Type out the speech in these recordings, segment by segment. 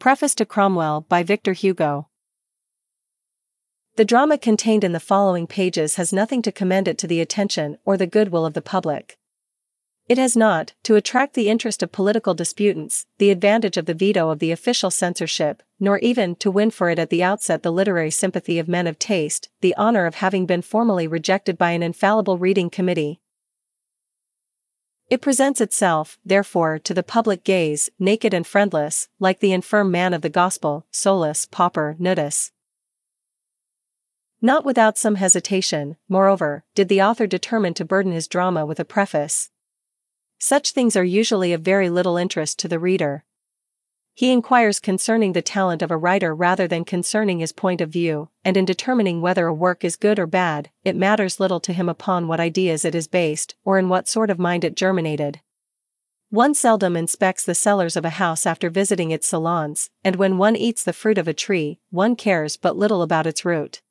Preface to Cromwell by Victor Hugo. The drama contained in the following pages has nothing to commend it to the attention or the goodwill of the public. It has not, to attract the interest of political disputants, the advantage of the veto of the official censorship, nor even to win for it at the outset the literary sympathy of men of taste, the honor of having been formally rejected by an infallible reading committee. It presents itself, therefore, to the public gaze, naked and friendless, like the infirm man of the gospel, solus pauper nudus. Not without some hesitation, moreover, did the author determine to burden his drama with a preface. Such things are usually of very little interest to the reader. He inquires concerning the talent of a writer rather than concerning his point of view, and in determining whether a work is good or bad, it matters little to him upon what ideas it is based or in what sort of mind it germinated. One seldom inspects the cellars of a house after visiting its salons, and when one eats the fruit of a tree, one cares but little about its root.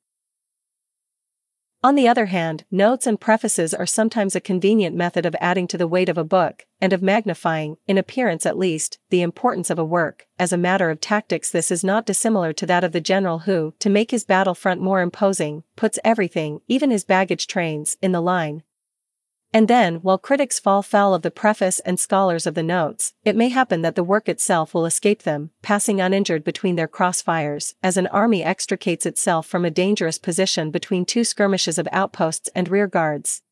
On the other hand, notes and prefaces are sometimes a convenient method of adding to the weight of a book, and of magnifying, in appearance at least, the importance of a work. As a matter of tactics, this is not dissimilar to that of the general who, to make his battle front more imposing, puts everything, even his baggage trains, in the line, and then, while critics fall foul of the preface and scholars of the notes, it may happen that the work itself will escape them, passing uninjured between their crossfires, as an army extricates itself from a dangerous position between two skirmishes of outposts and rearguards.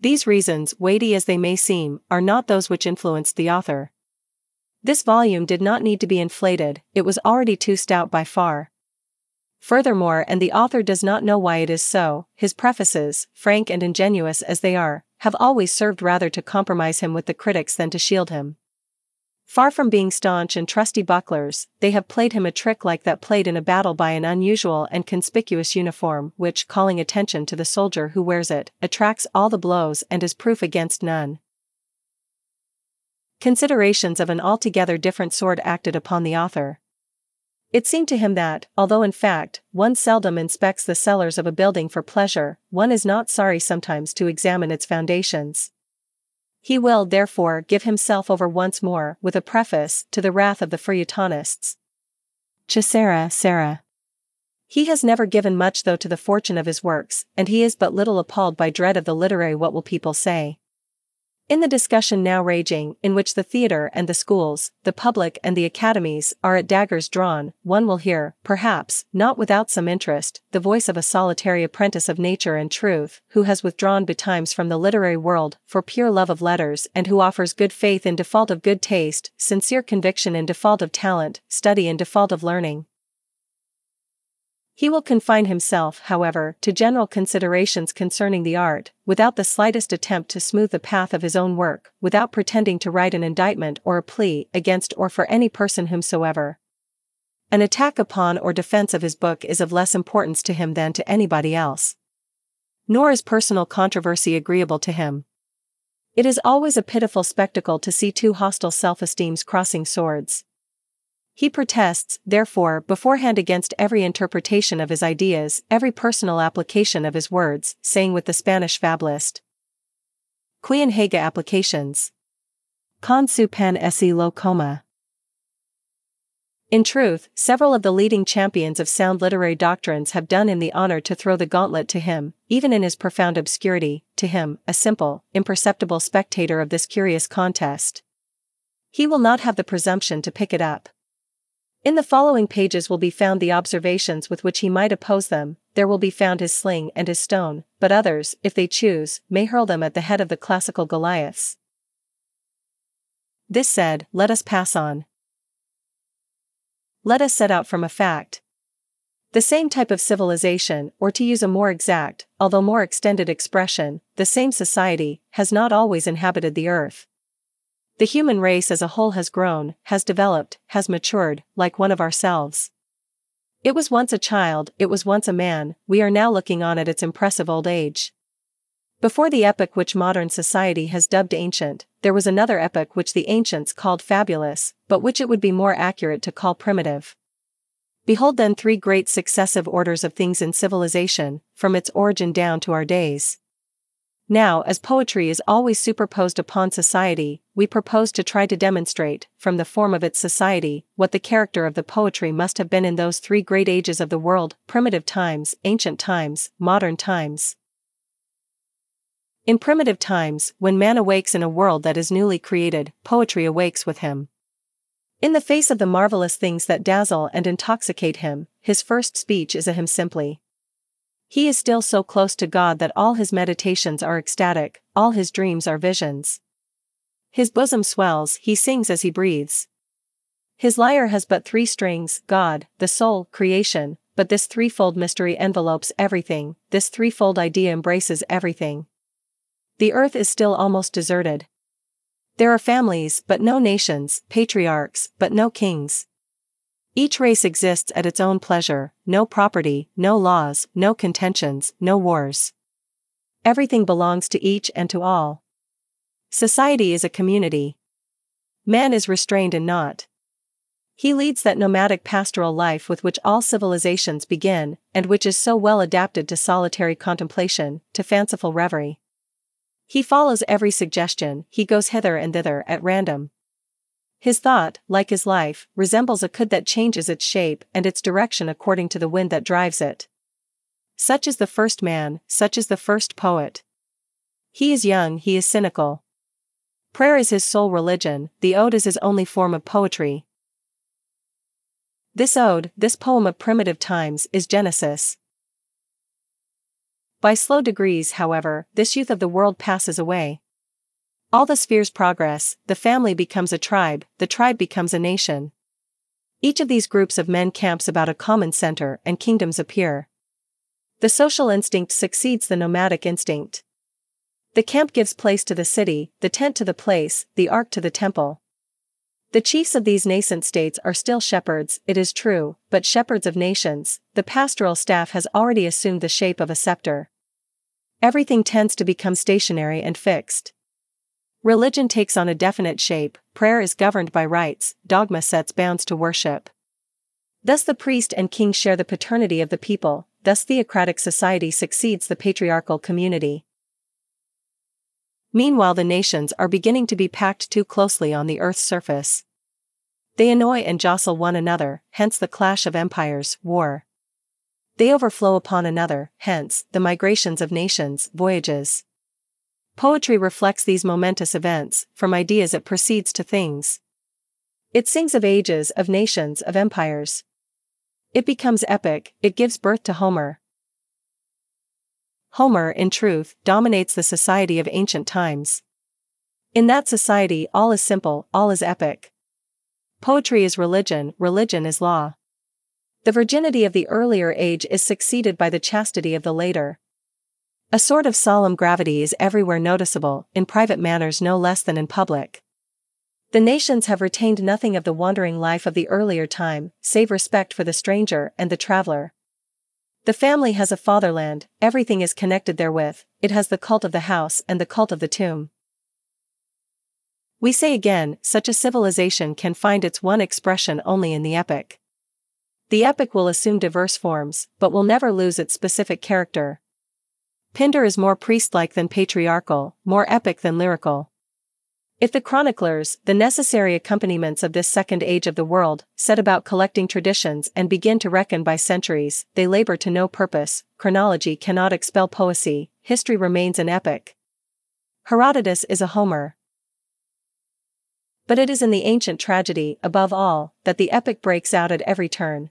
These reasons, weighty as they may seem, are not those which influenced the author. This volume did not need to be inflated, it was already too stout by far, Furthermore, and the author does not know why it is so, his prefaces, frank and ingenuous as they are, have always served rather to compromise him with the critics than to shield him. Far from being staunch and trusty bucklers, they have played him a trick like that played in a battle by an unusual and conspicuous uniform, which, calling attention to the soldier who wears it, attracts all the blows and is proof against none. Considerations of an altogether different sort acted upon the author. It seemed to him that, although in fact, one seldom inspects the cellars of a building for pleasure, one is not sorry sometimes to examine its foundations. He will, therefore, give himself over once more, with a preface, to the wrath of the feuilletonists. Che sarà sarà. He has never given much though to the fortune of his works, and he is but little appalled by dread of the literary what will people say. In the discussion now raging, in which the theatre and the schools, the public and the academies, are at daggers drawn, one will hear, perhaps, not without some interest, the voice of a solitary apprentice of nature and truth, who has withdrawn betimes from the literary world, for pure love of letters, and who offers good faith in default of good taste, sincere conviction in default of talent, study in default of learning. He will confine himself, however, to general considerations concerning the art, without the slightest attempt to smooth the path of his own work, without pretending to write an indictment or a plea against or for any person whomsoever. An attack upon or defense of his book is of less importance to him than to anybody else. Nor is personal controversy agreeable to him. It is always a pitiful spectacle to see two hostile self-esteems crossing swords. He protests, therefore, beforehand against every interpretation of his ideas, every personal application of his words, saying with the Spanish fabulist. Haga applications. Con su pan se lo coma. In truth, several of the leading champions of sound literary doctrines have done him the honor to throw the gauntlet to him, even in his profound obscurity, to him, a simple, imperceptible spectator of this curious contest. He will not have the presumption to pick it up. In the following pages will be found the observations with which he might oppose them, there will be found his sling and his stone, but others, if they choose, may hurl them at the head of the classical Goliaths. This said, let us pass on. Let us set out from a fact. The same type of civilization, or to use a more exact, although more extended expression, the same society, has not always inhabited the earth. The human race as a whole has grown, has developed, has matured, like one of ourselves. It was once a child, it was once a man, we are now looking on at its impressive old age. Before the epoch which modern society has dubbed ancient, there was another epoch which the ancients called fabulous, but which it would be more accurate to call primitive. Behold then three great successive orders of things in civilization, from its origin down to our days. Now, as poetry is always superposed upon society, we propose to try to demonstrate, from the form of its society, what the character of the poetry must have been in those three great ages of the world primitive times, ancient times, modern times. In primitive times, when man awakes in a world that is newly created, poetry awakes with him. In the face of the marvelous things that dazzle and intoxicate him, his first speech is a hymn simply. He is still so close to God that all his meditations are ecstatic, all his dreams are visions. His bosom swells, he sings as he breathes. His lyre has but three strings God, the soul, creation, but this threefold mystery envelopes everything, this threefold idea embraces everything. The earth is still almost deserted. There are families, but no nations, patriarchs, but no kings. Each race exists at its own pleasure, no property, no laws, no contentions, no wars. Everything belongs to each and to all. Society is a community. Man is restrained and not. He leads that nomadic pastoral life with which all civilizations begin, and which is so well adapted to solitary contemplation, to fanciful reverie. He follows every suggestion, he goes hither and thither at random. His thought, like his life, resembles a could that changes its shape and its direction according to the wind that drives it. Such is the first man, such is the first poet. He is young, he is cynical. Prayer is his sole religion, the ode is his only form of poetry. This ode, this poem of primitive times, is Genesis. By slow degrees, however, this youth of the world passes away. All the spheres progress, the family becomes a tribe, the tribe becomes a nation. Each of these groups of men camps about a common center and kingdoms appear. The social instinct succeeds the nomadic instinct. The camp gives place to the city, the tent to the place, the ark to the temple. The chiefs of these nascent states are still shepherds, it is true, but shepherds of nations, the pastoral staff has already assumed the shape of a scepter. Everything tends to become stationary and fixed. Religion takes on a definite shape, prayer is governed by rites, dogma sets bounds to worship. Thus the priest and king share the paternity of the people, thus theocratic society succeeds the patriarchal community. Meanwhile the nations are beginning to be packed too closely on the earth's surface. They annoy and jostle one another, hence the clash of empires, war. They overflow upon another, hence, the migrations of nations, voyages. Poetry reflects these momentous events, from ideas it proceeds to things. It sings of ages, of nations, of empires. It becomes epic, it gives birth to Homer. Homer, in truth, dominates the society of ancient times. In that society, all is simple, all is epic. Poetry is religion, religion is law. The virginity of the earlier age is succeeded by the chastity of the later. A sort of solemn gravity is everywhere noticeable, in private manners no less than in public. The nations have retained nothing of the wandering life of the earlier time, save respect for the stranger and the traveler. The family has a fatherland, everything is connected therewith, it has the cult of the house and the cult of the tomb. We say again, such a civilization can find its one expression only in the epic. The epic will assume diverse forms, but will never lose its specific character, Pindar is more priest-like than patriarchal, more epic than lyrical. If the chroniclers, the necessary accompaniments of this second age of the world, set about collecting traditions and begin to reckon by centuries, they labor to no purpose, chronology cannot expel poesy, history remains an epic. Herodotus is a Homer. But it is in the ancient tragedy, above all, that the epic breaks out at every turn.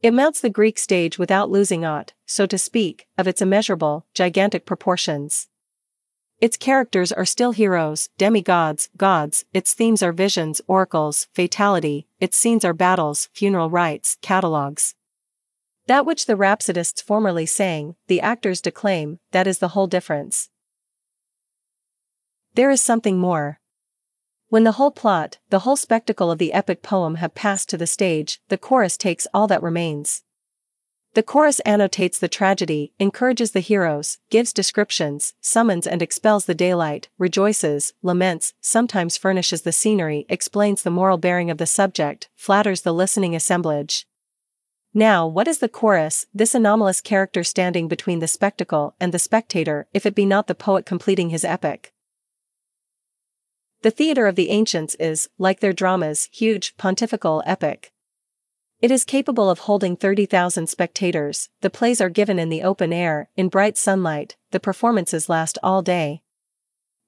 It mounts the Greek stage without losing aught, so to speak, of its immeasurable, gigantic proportions. Its characters are still heroes, demigods, gods, its themes are visions, oracles, fatality, its scenes are battles, funeral rites, catalogues. That which the rhapsodists formerly sang, the actors declaim, that is the whole difference. There is something more. When the whole plot, the whole spectacle of the epic poem have passed to the stage, the chorus takes all that remains. The chorus annotates the tragedy, encourages the heroes, gives descriptions, summons and expels the daylight, rejoices, laments, sometimes furnishes the scenery, explains the moral bearing of the subject, flatters the listening assemblage. Now, what is the chorus, this anomalous character standing between the spectacle and the spectator, if it be not the poet completing his epic? The theatre of the ancients is, like their dramas, huge, pontifical, epic. It is capable of holding 30,000 spectators, the plays are given in the open air, in bright sunlight, the performances last all day.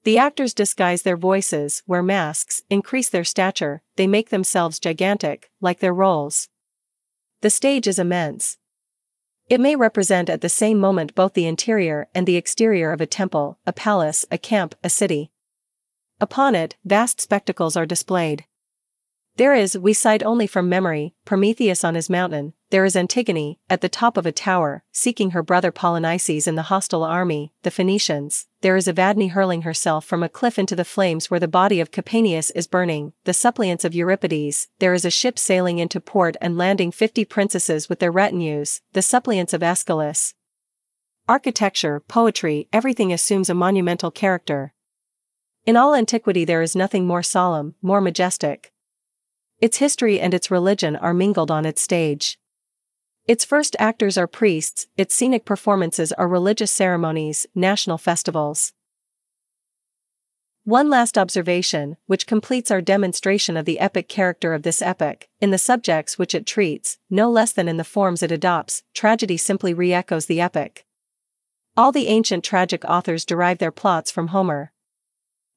The actors disguise their voices, wear masks, increase their stature, they make themselves gigantic, like their roles. The stage is immense. It may represent at the same moment both the interior and the exterior of a temple, a palace, a camp, a city. Upon it, vast spectacles are displayed. There is, we cite only from memory, Prometheus on his mountain, there is Antigone, at the top of a tower, seeking her brother Polynices in the hostile army, the Phoenicians, there is Evadne hurling herself from a cliff into the flames where the body of Capaneus is burning, the suppliants of Euripides, there is a ship sailing into port and landing fifty princesses with their retinues, the suppliants of Aeschylus. Architecture, poetry, everything assumes a monumental character. In all antiquity there is nothing more solemn, more majestic. Its history and its religion are mingled on its stage. Its first actors are priests, its scenic performances are religious ceremonies, national festivals. One last observation, which completes our demonstration of the epic character of this epic, in the subjects which it treats, no less than in the forms it adopts, tragedy simply re echoes the epic. All the ancient tragic authors derive their plots from Homer.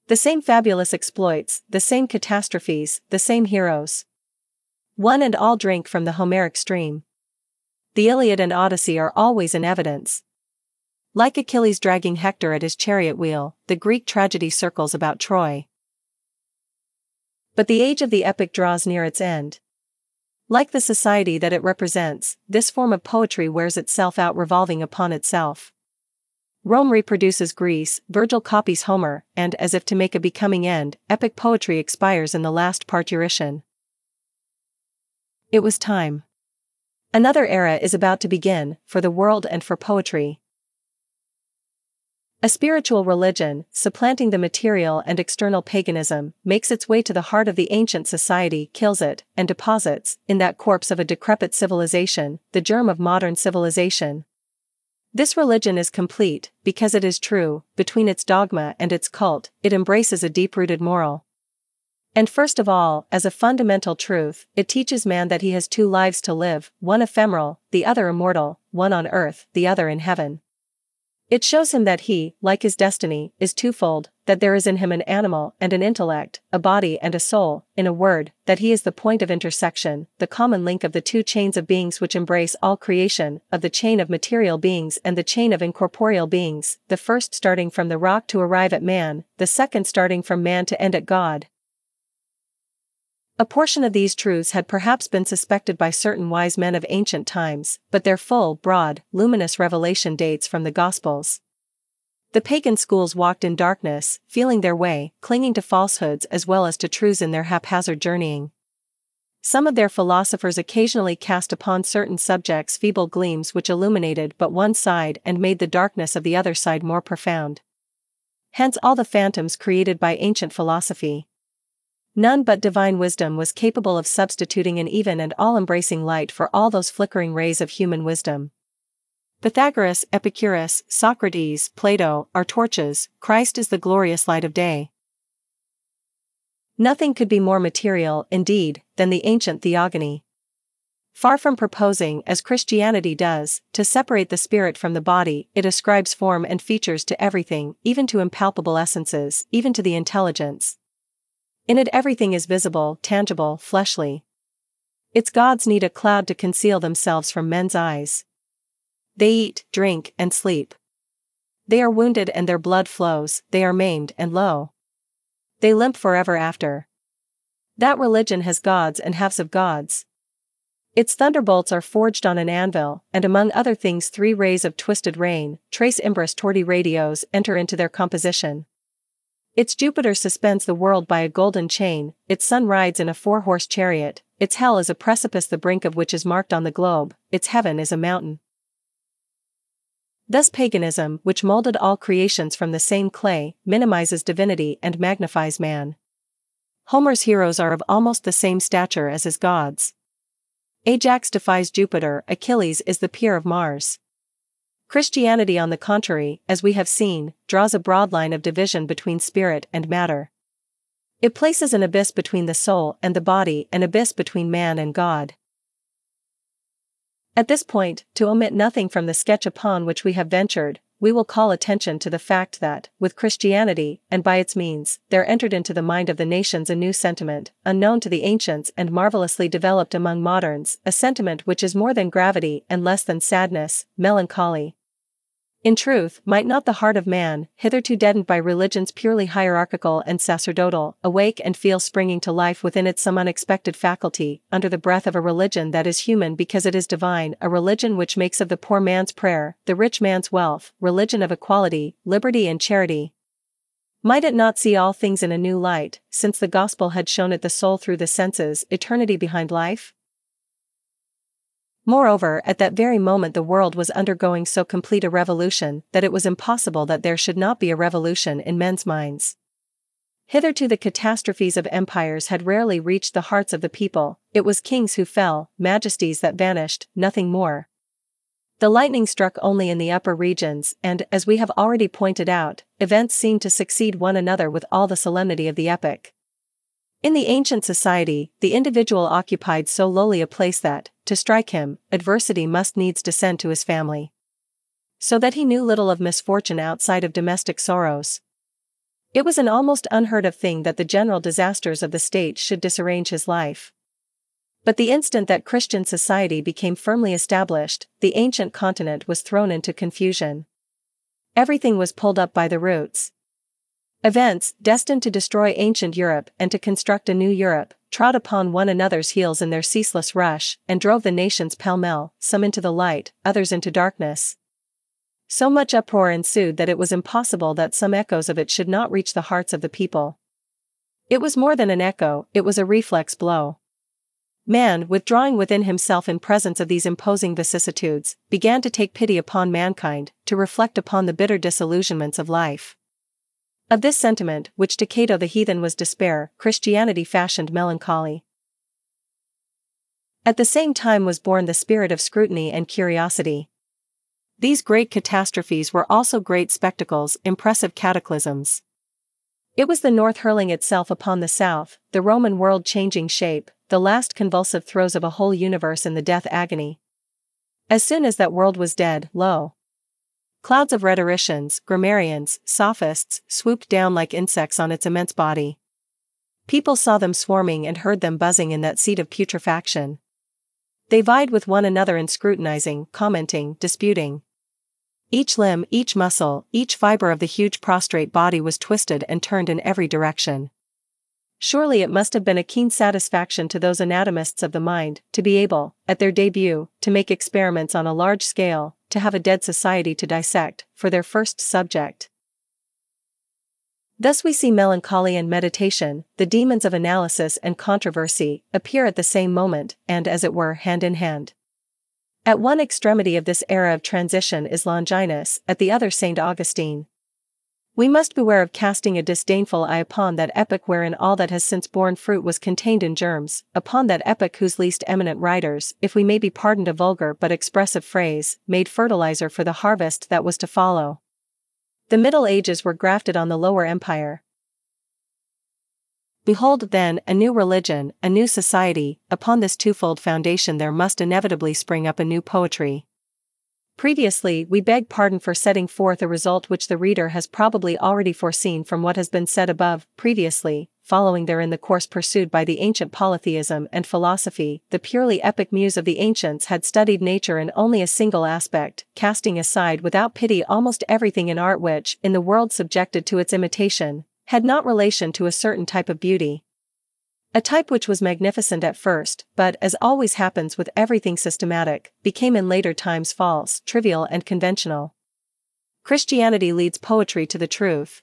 The same fabulous exploits, the same catastrophes, the same heroes. One and all drink from the Homeric stream. The Iliad and Odyssey are always in evidence. Like Achilles dragging Hector at his chariot wheel, the Greek tragedy circles about Troy. But the age of the epic draws near its end. Like the society that it represents, this form of poetry wears itself out revolving upon itself. Rome reproduces Greece, Virgil copies Homer, and as if to make a becoming end, epic poetry expires in the last parturition. It was time. Another era is about to begin, for the world and for poetry. A spiritual religion, supplanting the material and external paganism, makes its way to the heart of the ancient society, kills it, and deposits, in that corpse of a decrepit civilization, the germ of modern civilization. This religion is complete, because it is true, between its dogma and its cult, it embraces a deep rooted moral. And first of all, as a fundamental truth, it teaches man that he has two lives to live, one ephemeral, the other immortal, one on earth, the other in heaven. It shows him that he, like his destiny, is twofold, that there is in him an animal and an intellect, a body and a soul, in a word, that he is the point of intersection, the common link of the two chains of beings which embrace all creation, of the chain of material beings and the chain of incorporeal beings, the first starting from the rock to arrive at man, the second starting from man to end at God, a portion of these truths had perhaps been suspected by certain wise men of ancient times, but their full, broad, luminous revelation dates from the Gospels. The pagan schools walked in darkness, feeling their way, clinging to falsehoods as well as to truths in their haphazard journeying. Some of their philosophers occasionally cast upon certain subjects feeble gleams which illuminated but one side and made the darkness of the other side more profound. Hence all the phantoms created by ancient philosophy. None but divine wisdom was capable of substituting an even and all-embracing light for all those flickering rays of human wisdom. Pythagoras, Epicurus, Socrates, Plato, are torches, Christ is the glorious light of day. Nothing could be more material, indeed, than the ancient theogony. Far from proposing, as Christianity does, to separate the spirit from the body, it ascribes form and features to everything, even to impalpable essences, even to the intelligence. In it everything is visible, tangible, fleshly. Its gods need a cloud to conceal themselves from men's eyes. They eat, drink, and sleep. They are wounded and their blood flows, they are maimed and lo. They limp forever after. That religion has gods and halves of gods. Its thunderbolts are forged on an anvil, and among other things three rays of twisted rain, tres imbris torti radios enter into their composition. Its Jupiter suspends the world by a golden chain, its sun rides in a four-horse chariot, its hell is a precipice the brink of which is marked on the globe, its heaven is a mountain. Thus paganism, which molded all creations from the same clay, minimizes divinity and magnifies man. Homer's heroes are of almost the same stature as his gods. Ajax defies Jupiter, Achilles is the peer of Mars. Christianity, on the contrary, as we have seen, draws a broad line of division between spirit and matter. It places an abyss between the soul and the body, an abyss between man and God. At this point, to omit nothing from the sketch upon which we have ventured, we will call attention to the fact that, with Christianity, and by its means, there entered into the mind of the nations a new sentiment, unknown to the ancients and marvelously developed among moderns, a sentiment which is more than gravity and less than sadness, melancholy. In truth, might not the heart of man, hitherto deadened by religions purely hierarchical and sacerdotal, awake and feel springing to life within it some unexpected faculty, under the breath of a religion that is human because it is divine, a religion which makes of the poor man's prayer, the rich man's wealth, religion of equality, liberty and charity? Might it not see all things in a new light, since the gospel had shown it the soul through the senses, eternity behind life? Moreover, at that very moment the world was undergoing so complete a revolution that it was impossible that there should not be a revolution in men's minds. Hitherto the catastrophes of empires had rarely reached the hearts of the people, it was kings who fell, majesties that vanished, nothing more. The lightning struck only in the upper regions, and, as we have already pointed out, events seemed to succeed one another with all the solemnity of the epoch. In the ancient society, the individual occupied so lowly a place that, to strike him, adversity must needs descend to his family. So that he knew little of misfortune outside of domestic sorrows. It was an almost unheard of thing that the general disasters of the state should disarrange his life. But the instant that Christian society became firmly established, the ancient continent was thrown into confusion. Everything was pulled up by the roots, Events, destined to destroy ancient Europe and to construct a new Europe, trod upon one another's heels in their ceaseless rush, and drove the nations pell-mell, some into the light, others into darkness. So much uproar ensued that it was impossible that some echoes of it should not reach the hearts of the people. It was more than an echo, it was a reflex blow. Man, withdrawing within himself in presence of these imposing vicissitudes, began to take pity upon mankind, to reflect upon the bitter disillusionments of life. Of this sentiment, which to Cato the heathen was despair, Christianity fashioned melancholy. At the same time was born the spirit of scrutiny and curiosity. These great catastrophes were also great spectacles, impressive cataclysms. It was the North hurling itself upon the South, the Roman world changing shape, the last convulsive throes of a whole universe in the death agony. As soon as that world was dead, lo, Clouds of rhetoricians, grammarians, sophists swooped down like insects on its immense body. People saw them swarming and heard them buzzing in that seat of putrefaction. They vied with one another in scrutinizing, commenting, disputing. Each limb, each muscle, each fiber of the huge prostrate body was twisted and turned in every direction. Surely it must have been a keen satisfaction to those anatomists of the mind to be able, at their debut, to make experiments on a large scale, to have a dead society to dissect, for their first subject. Thus we see melancholy and meditation, the demons of analysis and controversy, appear at the same moment, and as it were, hand in hand. At one extremity of this era of transition is Longinus, at the other St. Augustine. We must beware of casting a disdainful eye upon that epoch wherein all that has since borne fruit was contained in germs, upon that epoch whose least eminent writers, if we may be pardoned a vulgar but expressive phrase, made fertilizer for the harvest that was to follow. The Middle Ages were grafted on the lower empire. Behold then a new religion, a new society, upon this twofold foundation there must inevitably spring up a new poetry. Previously, we beg pardon for setting forth a result which the reader has probably already foreseen from what has been said above. Previously, following therein the course pursued by the ancient polytheism and philosophy, the purely epic muse of the ancients had studied nature in only a single aspect, casting aside without pity almost everything in art which, in the world subjected to its imitation, had not relation to a certain type of beauty, a type which was magnificent at first, but, as always happens with everything systematic, became in later times false, trivial, and conventional. Christianity leads poetry to the truth.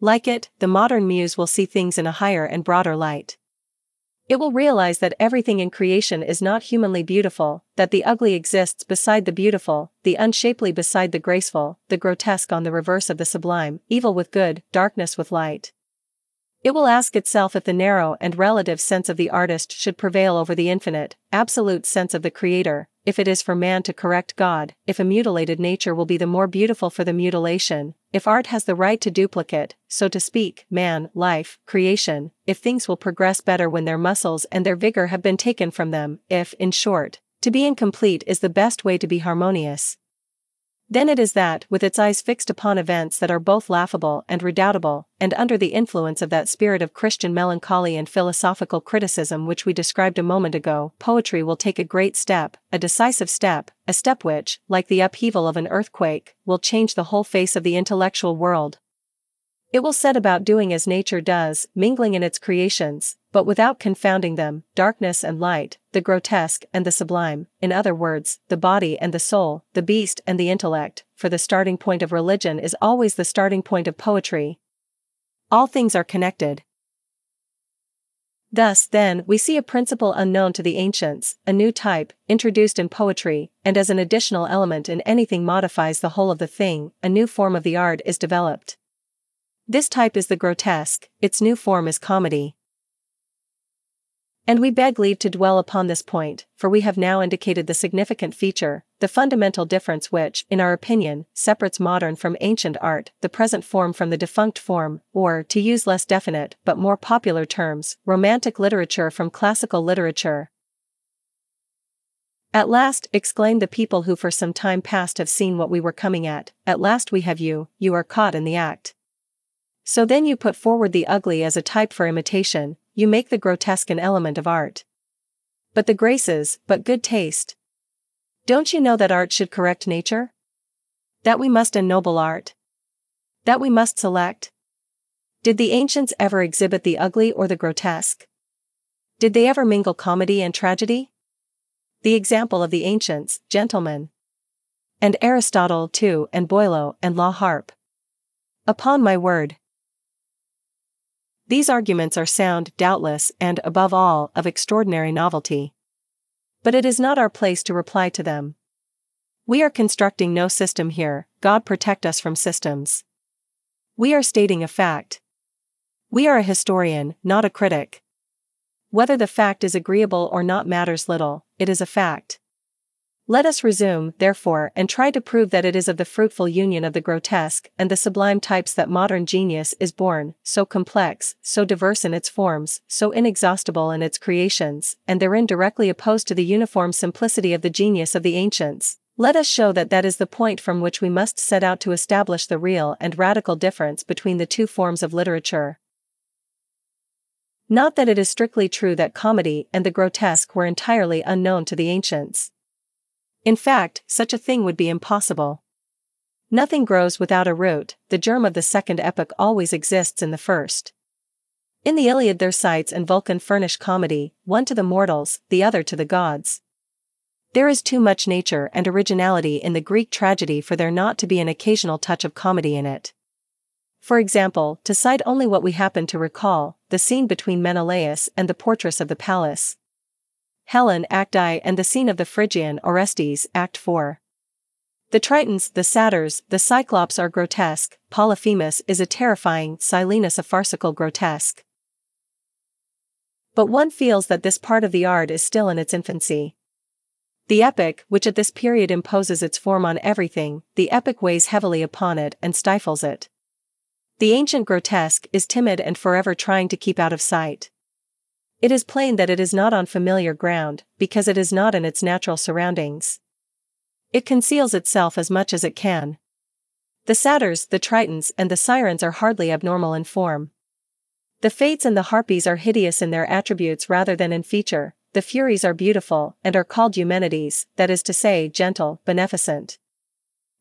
Like it, the modern muse will see things in a higher and broader light. It will realize that everything in creation is not humanly beautiful, that the ugly exists beside the beautiful, the unshapely beside the graceful, the grotesque on the reverse of the sublime, evil with good, darkness with light. It will ask itself if the narrow and relative sense of the artist should prevail over the infinite, absolute sense of the creator, if it is for man to correct God, if a mutilated nature will be the more beautiful for the mutilation, if art has the right to duplicate, so to speak, man, life, creation, if things will progress better when their muscles and their vigor have been taken from them, if, in short, to be incomplete is the best way to be harmonious, then it is that, with its eyes fixed upon events that are both laughable and redoubtable, and under the influence of that spirit of Christian melancholy and philosophical criticism which we described a moment ago, poetry will take a great step, a decisive step, a step which, like the upheaval of an earthquake, will change the whole face of the intellectual world. It will set about doing as nature does, mingling in its creations, but without confounding them, darkness and light, the grotesque and the sublime, in other words, the body and the soul, the beast and the intellect, for the starting point of religion is always the starting point of poetry. All things are connected. Thus, then, we see a principle unknown to the ancients, a new type, introduced in poetry, and as an additional element in anything modifies the whole of the thing, a new form of the art is developed. This type is the grotesque, its new form is comedy. And we beg leave to dwell upon this point, for we have now indicated the significant feature, the fundamental difference which, in our opinion, separates modern from ancient art, the present form from the defunct form, or, to use less definite but more popular terms, romantic literature from classical literature. At last, exclaimed the people who for some time past have seen what we were coming at, at last we have you, you are caught in the act. So then you put forward the ugly as a type for imitation, you make the grotesque an element of art. But the graces, but good taste. Don't you know that art should correct nature? That we must ennoble art? That we must select? Did the ancients ever exhibit the ugly or the grotesque? Did they ever mingle comedy and tragedy? The example of the ancients, gentlemen. And Aristotle too, and Boileau and La Harpe. Upon my word. These arguments are sound, doubtless, and, above all, of extraordinary novelty. But it is not our place to reply to them. We are constructing no system here, God protect us from systems. We are stating a fact. We are a historian, not a critic. Whether the fact is agreeable or not matters little, it is a fact. Let us resume, therefore, and try to prove that it is of the fruitful union of the grotesque and the sublime types that modern genius is born, so complex, so diverse in its forms, so inexhaustible in its creations, and therein directly opposed to the uniform simplicity of the genius of the ancients. Let us show that that is the point from which we must set out to establish the real and radical difference between the two forms of literature. Not that it is strictly true that comedy and the grotesque were entirely unknown to the ancients. In fact, such a thing would be impossible. Nothing grows without a root, the germ of the second epoch always exists in the first. In the Iliad Thersites and Vulcan furnish comedy, one to the mortals, the other to the gods. There is too much nature and originality in the Greek tragedy for there not to be an occasional touch of comedy in it. For example, to cite only what we happen to recall, the scene between Menelaus and the portress of the palace. Helen Act I and the scene of the Phrygian Orestes Act 4. The Tritons, the Satyrs, the Cyclops are grotesque, Polyphemus is a terrifying, Silenus a farcical grotesque. But one feels that this part of the art is still in its infancy. The epic, which at this period imposes its form on everything, the epic weighs heavily upon it and stifles it. The ancient grotesque is timid and forever trying to keep out of sight. It is plain that it is not on familiar ground, because it is not in its natural surroundings. It conceals itself as much as it can. The satyrs, the tritons, and the sirens are hardly abnormal in form. The fates and the harpies are hideous in their attributes rather than in feature, the furies are beautiful, and are called Eumenides, that is to say, gentle, beneficent.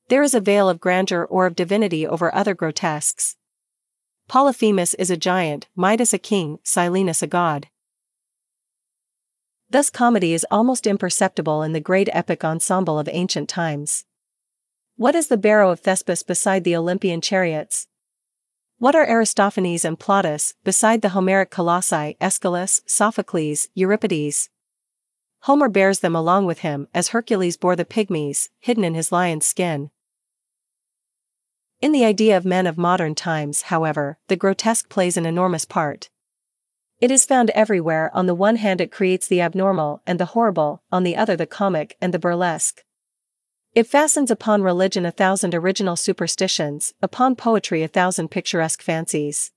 There is a veil of grandeur or of divinity over other grotesques. Polyphemus is a giant, Midas a king, Silenus a god. Thus comedy is almost imperceptible in the great epic ensemble of ancient times. What is the barrow of Thespis beside the Olympian chariots? What are Aristophanes and Plautus beside the Homeric colossi Aeschylus, Sophocles, Euripides? Homer bears them along with him as Hercules bore the pygmies, hidden in his lion's skin. In the idea of men of modern times, however, the grotesque plays an enormous part. It is found everywhere on the one hand it creates the abnormal and the horrible, on the other the comic and the burlesque. It fastens upon religion a thousand original superstitions, upon poetry a thousand picturesque fancies.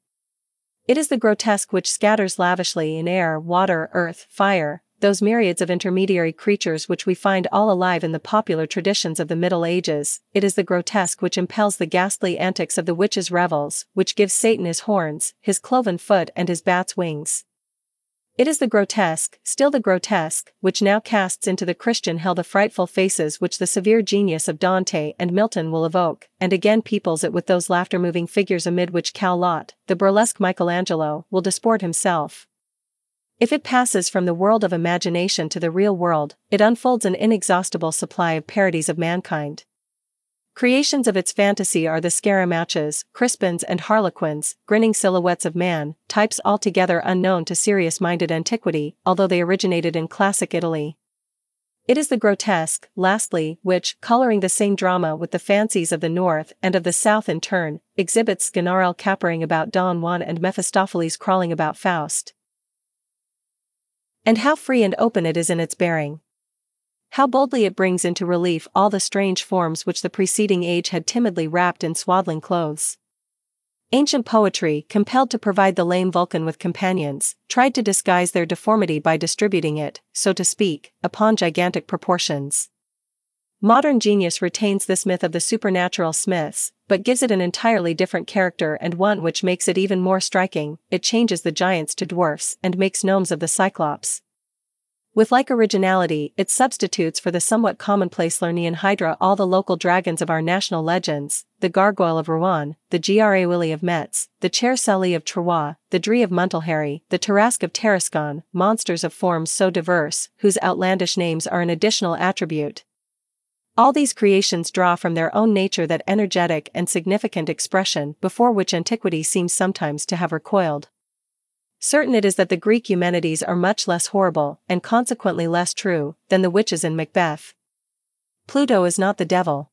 It is the grotesque which scatters lavishly in air, water, earth, fire, those myriads of intermediary creatures which we find all alive in the popular traditions of the Middle Ages, it is the grotesque which impels the ghastly antics of the witches' revels, which gives Satan his horns, his cloven foot and his bat's wings. It is the grotesque, still the grotesque, which now casts into the Christian hell the frightful faces which the severe genius of Dante and Milton will evoke, and again peoples it with those laughter-moving figures amid which Callot, the burlesque Michelangelo, will disport himself. If it passes from the world of imagination to the real world, it unfolds an inexhaustible supply of parodies of mankind. Creations of its fantasy are the scaramouches, crispins and harlequins, grinning silhouettes of man, types altogether unknown to serious-minded antiquity, although they originated in classic Italy. It is the grotesque, lastly, which, coloring the same drama with the fancies of the North and of the South in turn, exhibits Sganarelle capering about Don Juan and Mephistopheles crawling about Faust. And how free and open it is in its bearing. How boldly it brings into relief all the strange forms which the preceding age had timidly wrapped in swaddling clothes. Ancient poetry, compelled to provide the lame Vulcan with companions, tried to disguise their deformity by distributing it, so to speak, upon gigantic proportions. Modern genius retains this myth of the supernatural smiths, but gives it an entirely different character and one which makes it even more striking, it changes the giants to dwarfs and makes gnomes of the cyclops. With like originality, it substitutes for the somewhat commonplace Lernaean Hydra all the local dragons of our national legends, the Gargoyle of Rouen, the Graouli of Metz, the Cher of Troyes, the Dree of Montlhéry, the Tarasque of Tarascon, monsters of forms so diverse, whose outlandish names are an additional attribute, all these creations draw from their own nature that energetic and significant expression before which antiquity seems sometimes to have recoiled. Certain it is that the Greek Eumenides are much less horrible, and consequently less true, than the witches in Macbeth. Pluto is not the devil,